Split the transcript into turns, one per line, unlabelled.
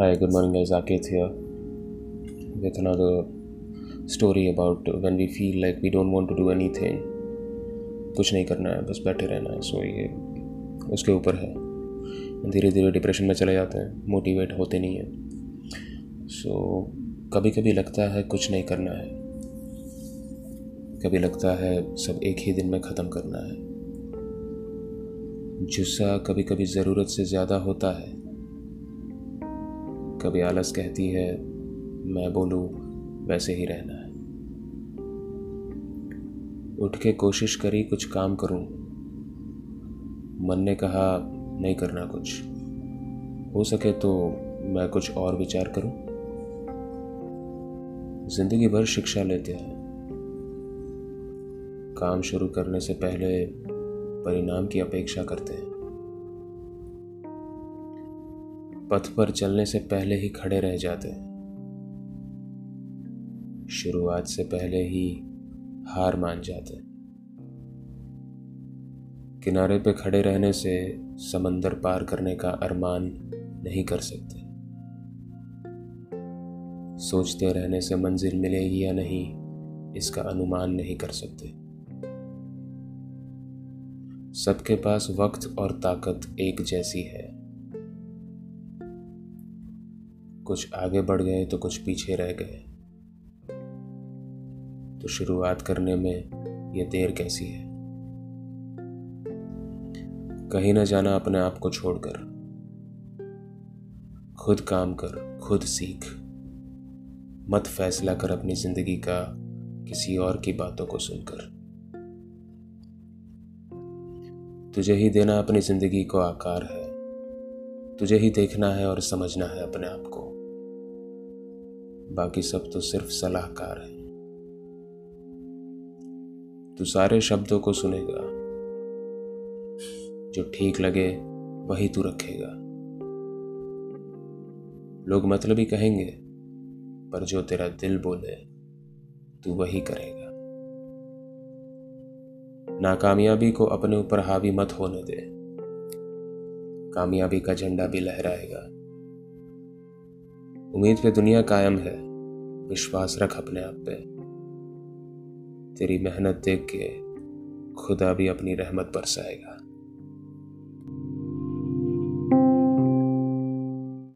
Hi, good morning, guys. Aket here with another story about when we feel like we don't want to do anything. कुछ नहीं करना है बस बैठे रहना है। सो ये उसके ऊपर है। धीरे धीरे डिप्रेशन में चले जाते हैं। मोटिवेट होते नहीं हैं। सो so, कभी कभी लगता है कुछ नहीं करना है। कभी लगता है सब एक ही दिन में ख़त्म करना है। जुस्सा कभी कभी ज़रूरत से ज़्यादा होता है। कभी आलस कहती है, मैं बोलूँ, वैसे ही रहना है। उठ के कोशिश करी, कुछ काम करूँ। मन ने कहा, नहीं करना कुछ। हो सके तो मैं कुछ और विचार करूँ? ज़िंदगी भर शिक्षा लेते हैं। काम शुरू करने से पहले परिणाम की अपेक्षा करते हैं। पथ पर चलने से पहले ही खड़े रह जाते। शुरुआत से पहले ही हार मान जाते। किनारे पे खड़े रहने से समंदर पार करने का अरमान नहीं कर सकते। सोचते रहने से मंजिल मिलेगी या नहीं, इसका अनुमान नहीं कर सकते। सबके पास वक्त और ताकत एक जैसी है। कुछ आगे बढ़ गए तो कुछ पीछे रह गए। तो शुरुआत करने में यह देर कैसी है? कहीं ना जाना अपने आप को छोड़कर। खुद काम कर, खुद सीख। मत फैसला कर अपनी ज़िंदगी का किसी और की बातों को सुनकर। तुझे ही देना अपनी ज़िंदगी को आकार है। तुझे ही देखना है और समझना है अपने आप को। बाकी सब तो सिर्फ़ सलाहकार है। तू सारे शब्दों को सुनेगा। जो ठीक लगे, वही तू रखेगा। लोग मतलब ही कहेंगे, पर जो तेरा दिल बोले, तू वही करेगा। नाकामयाबी को अपने ऊपर हावी मत होने दे। कामयाबी का झंडा भी लहराएगा। उम्मीद पे दुनिया कायम है। विश्वास रख अपने आप पे। तेरी मेहनत देख के खुदा भी अपनी रहमत बरसाएगा।